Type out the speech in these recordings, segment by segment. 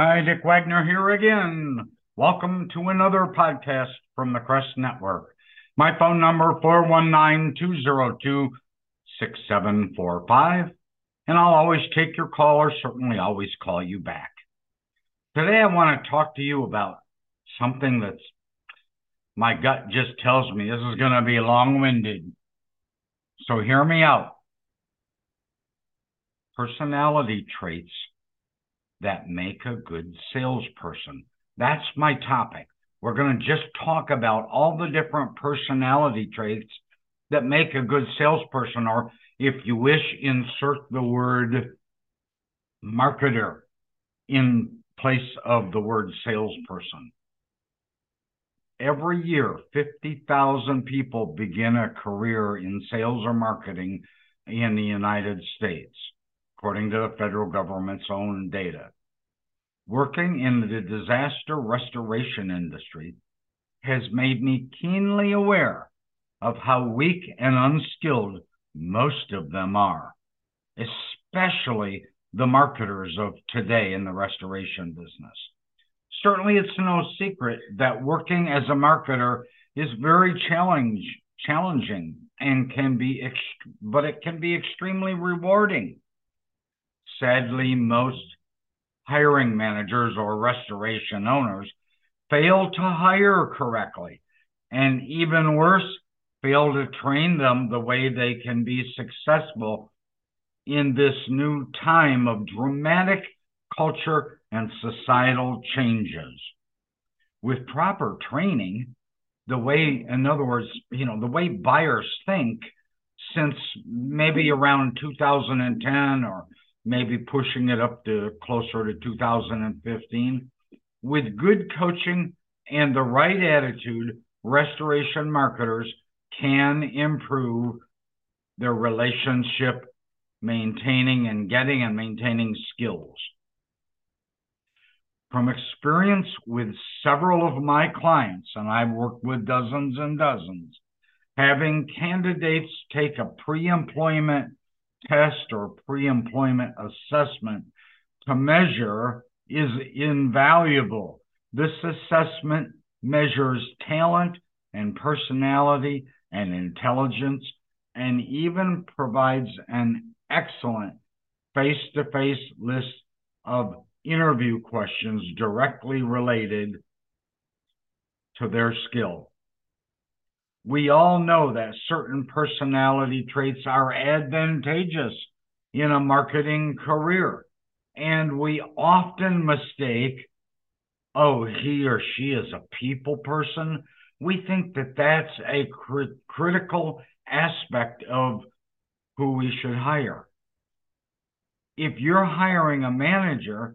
Hi, Dick Wagner here again. Welcome to another podcast from the Crest Network. My phone number 419-202-6745 and I'll always take your call or certainly always call you back. Today I want to talk to you about something that's my gut just tells me this is going to be long-winded. So hear me out. Personality traits that make a good salesperson. That's my topic. We're going to just talk about all the different personality traits that make a good salesperson, or if you wish, insert the word marketer in place of the word salesperson. Every year, 50,000 people begin a career in sales or marketing in the United States, according to the federal government's own data. Working in the disaster restoration industry has made me keenly aware of how weak and unskilled most of them are, especially the marketers of today in the restoration business. Certainly, it's no secret that working as a marketer is very challenge, challenging and can be, but it can be extremely rewarding. Sadly, most hiring managers or restoration owners fail to hire correctly, and even worse, fail to train them the way they can be successful in this new time of dramatic culture and societal changes. With proper training, the way, in other words, you know, the way buyers think since maybe around 2010 or maybe pushing it up to closer to 2015. With good coaching and the right attitude, restoration marketers can improve their relationship maintaining and getting and maintaining skills. From experience with several of my clients, and I've worked with dozens and dozens, having candidates take a pre employment test or pre-employment assessment to measure is invaluable. This assessment measures talent and personality and intelligence and even provides an excellent face-to-face list of interview questions directly related to their skill we all know that certain personality traits are advantageous in a marketing career. And we often mistake, oh, he or she is a people person. We think that that's a cr- critical aspect of who we should hire. If you're hiring a manager,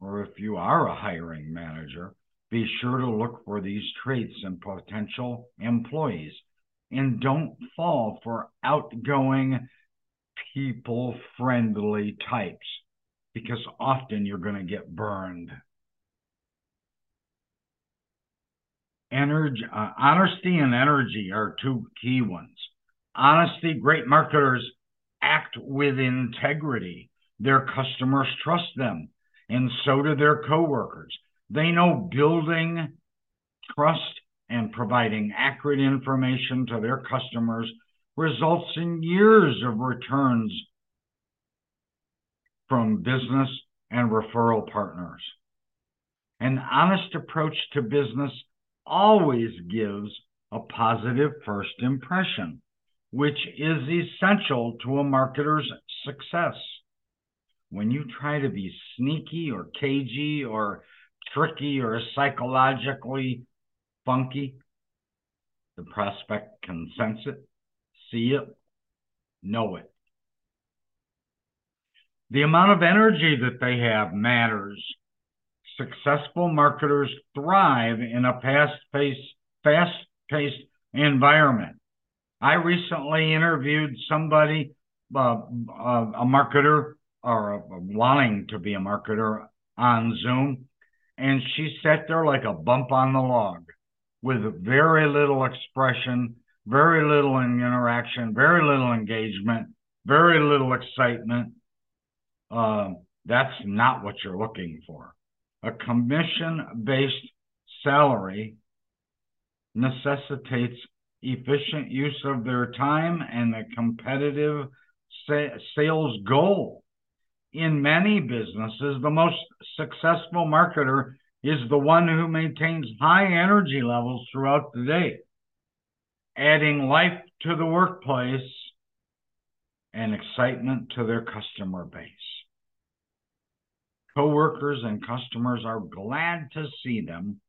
or if you are a hiring manager, be sure to look for these traits in potential employees and don't fall for outgoing, people friendly types because often you're going to get burned. Energy, uh, honesty and energy are two key ones. Honesty, great marketers act with integrity. Their customers trust them, and so do their coworkers. They know building trust and providing accurate information to their customers results in years of returns from business and referral partners. An honest approach to business always gives a positive first impression, which is essential to a marketer's success. When you try to be sneaky or cagey or tricky or psychologically funky, the prospect can sense it, see it, know it. The amount of energy that they have matters. Successful marketers thrive in a fast-paced, fast-paced environment. I recently interviewed somebody, uh, uh, a marketer or wanting to be a marketer on Zoom, and she sat there like a bump on the log with very little expression, very little interaction, very little engagement, very little excitement. Uh, That's not what you're looking for. A commission based salary necessitates efficient use of their time and a competitive sa- sales goal. In many businesses, the most successful marketer is the one who maintains high energy levels throughout the day, adding life to the workplace and excitement to their customer base. Coworkers and customers are glad to see them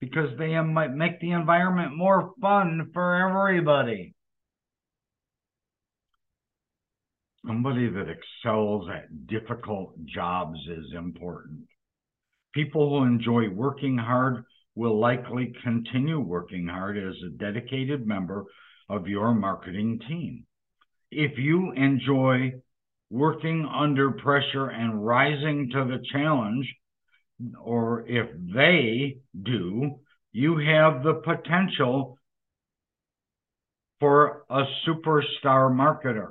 because they make the environment more fun for everybody. Somebody that excels at difficult jobs is important. People who enjoy working hard will likely continue working hard as a dedicated member of your marketing team. If you enjoy working under pressure and rising to the challenge, or if they do, you have the potential for a superstar marketer.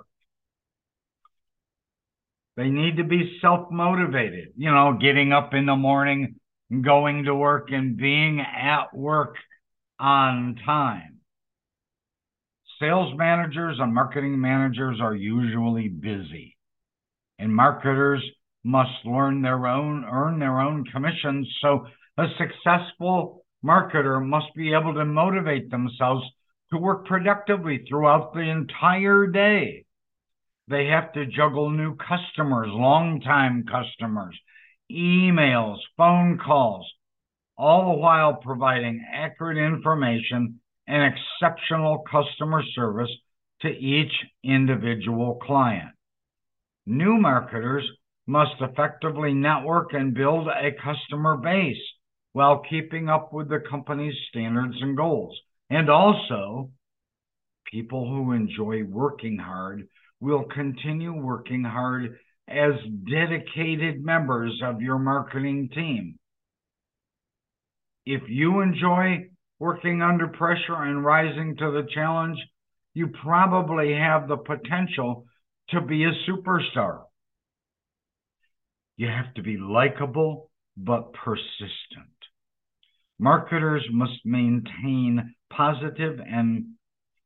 They need to be self motivated, you know, getting up in the morning, going to work, and being at work on time. Sales managers and marketing managers are usually busy, and marketers must learn their own, earn their own commissions. So a successful marketer must be able to motivate themselves to work productively throughout the entire day. They have to juggle new customers, long-time customers, emails, phone calls, all the while providing accurate information and exceptional customer service to each individual client. New marketers must effectively network and build a customer base while keeping up with the company's standards and goals. And also, people who enjoy working hard will continue working hard as dedicated members of your marketing team. If you enjoy working under pressure and rising to the challenge, you probably have the potential to be a superstar. You have to be likable but persistent. Marketers must maintain positive and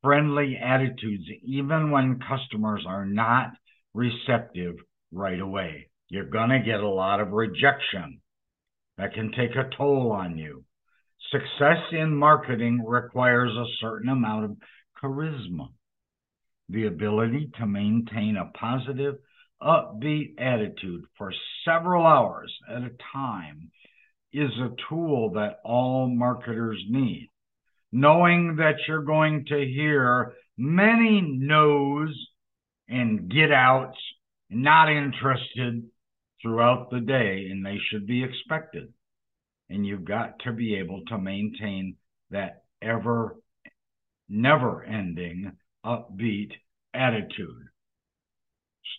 friendly attitudes even when customers are not receptive right away. You're going to get a lot of rejection. That can take a toll on you. Success in marketing requires a certain amount of charisma, the ability to maintain a positive, upbeat attitude for several hours at a time is a tool that all marketers need. Knowing that you're going to hear many no's and get outs, not interested throughout the day, and they should be expected. And you've got to be able to maintain that ever, never ending upbeat attitude.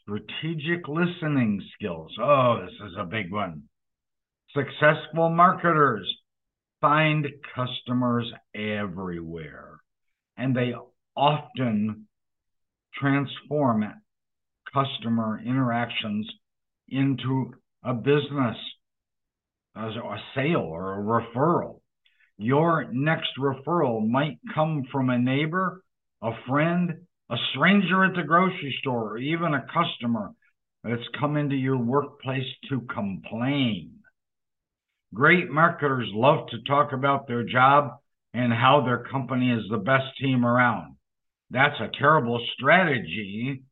Strategic listening skills. Oh, this is a big one. Successful marketers find customers everywhere, and they often transform customer interactions into a business, as a sale or a referral. Your next referral might come from a neighbor, a friend, a stranger at the grocery store, or even a customer that's come into your workplace to complain. Great marketers love to talk about their job and how their company is the best team around. That's a terrible strategy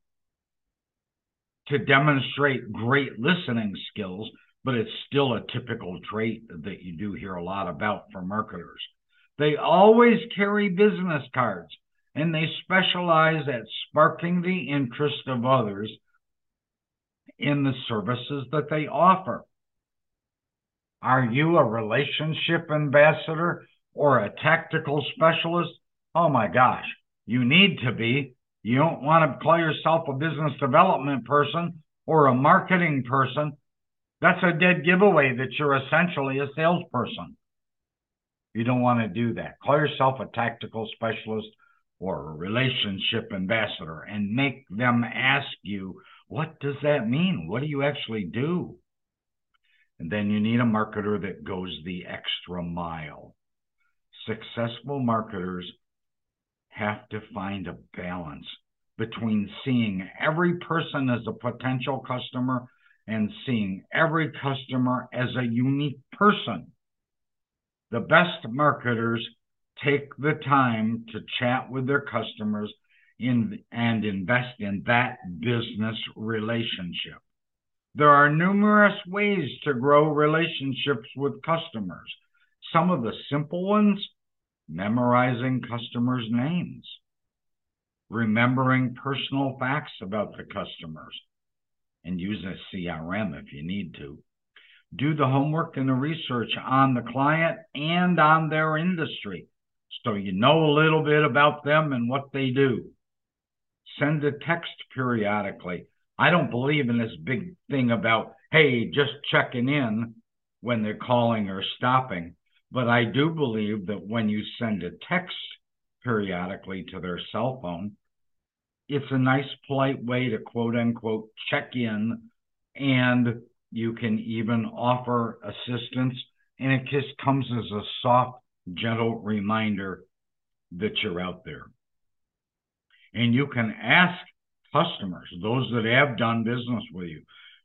to demonstrate great listening skills, but it's still a typical trait that you do hear a lot about from marketers. They always carry business cards and they specialize at sparking the interest of others in the services that they offer. Are you a relationship ambassador or a tactical specialist? Oh my gosh, you need to be. You don't want to call yourself a business development person or a marketing person. That's a dead giveaway that you're essentially a salesperson. You don't want to do that. Call yourself a tactical specialist or a relationship ambassador and make them ask you, what does that mean? What do you actually do? And then you need a marketer that goes the extra mile. Successful marketers have to find a balance between seeing every person as a potential customer and seeing every customer as a unique person. The best marketers take the time to chat with their customers in, and invest in that business relationship. There are numerous ways to grow relationships with customers. Some of the simple ones memorizing customers' names, remembering personal facts about the customers, and use a CRM if you need to. Do the homework and the research on the client and on their industry so you know a little bit about them and what they do. Send a text periodically. I don't believe in this big thing about, hey, just checking in when they're calling or stopping. But I do believe that when you send a text periodically to their cell phone, it's a nice, polite way to quote unquote check in, and you can even offer assistance. And it just comes as a soft, gentle reminder that you're out there. And you can ask customers, those that have done business with you,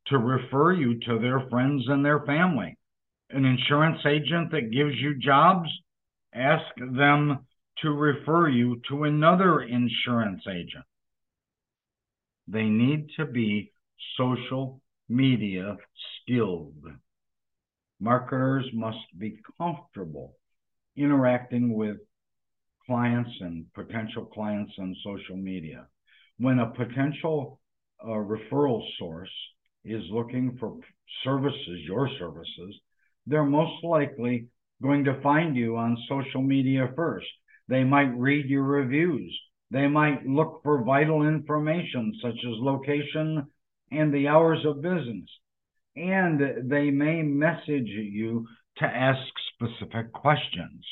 to refer you to their friends and their family. An insurance agent that gives you jobs, ask them to refer you to another insurance agent. They need to be social media skilled. Marketers must be comfortable interacting with clients and potential clients on social media. When a potential uh, referral source is looking for services, your services, they're most likely going to find you on social media first. They might read your reviews. They might look for vital information such as location and the hours of business. And they may message you to ask specific questions.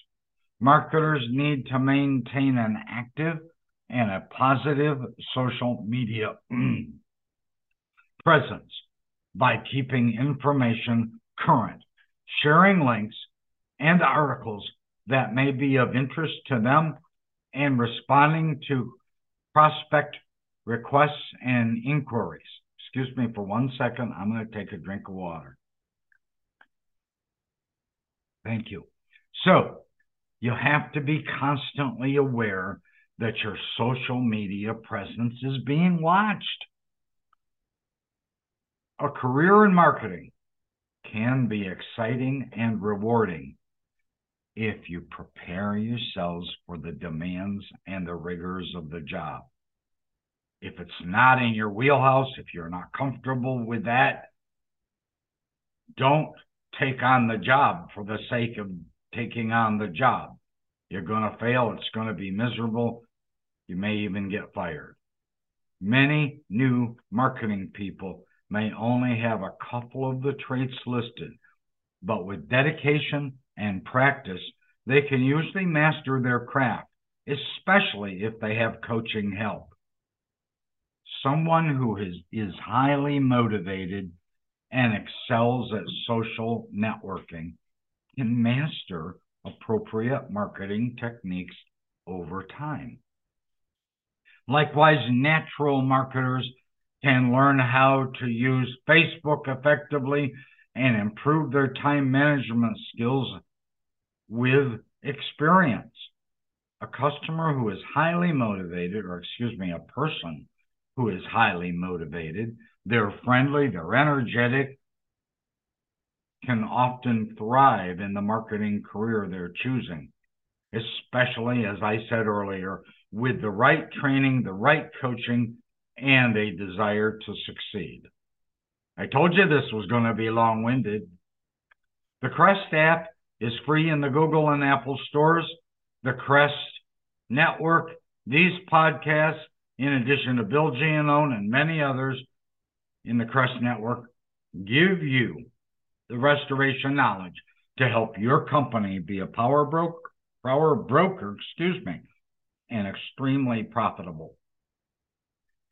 Marketers need to maintain an active and a positive social media presence by keeping information current, sharing links and articles that may be of interest to them, and responding to prospect requests and inquiries. Excuse me for one second. I'm going to take a drink of water. Thank you. So, you have to be constantly aware that your social media presence is being watched. A career in marketing can be exciting and rewarding if you prepare yourselves for the demands and the rigors of the job. If it's not in your wheelhouse, if you're not comfortable with that, don't take on the job for the sake of taking on the job. You're going to fail. It's going to be miserable. You may even get fired. Many new marketing people may only have a couple of the traits listed, but with dedication and practice, they can usually master their craft, especially if they have coaching help. Someone who is, is highly motivated and excels at social networking can master appropriate marketing techniques over time. Likewise, natural marketers can learn how to use Facebook effectively and improve their time management skills with experience. A customer who is highly motivated, or excuse me, a person who is highly motivated, they're friendly, they're energetic, can often thrive in the marketing career they're choosing, especially, as I said earlier, with the right training, the right coaching, and a desire to succeed. I told you this was going to be long winded. The Crest app is free in the Google and Apple stores. The Crest Network, these podcasts, in addition to Bill Giannone and many others in the Crest Network, give you the restoration knowledge to help your company be a power broker, power broker, excuse me, and extremely profitable.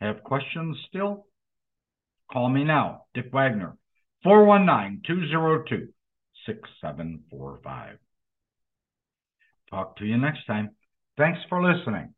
Have questions still? Call me now, Dick Wagner, 419 202 6745. Talk to you next time. Thanks for listening.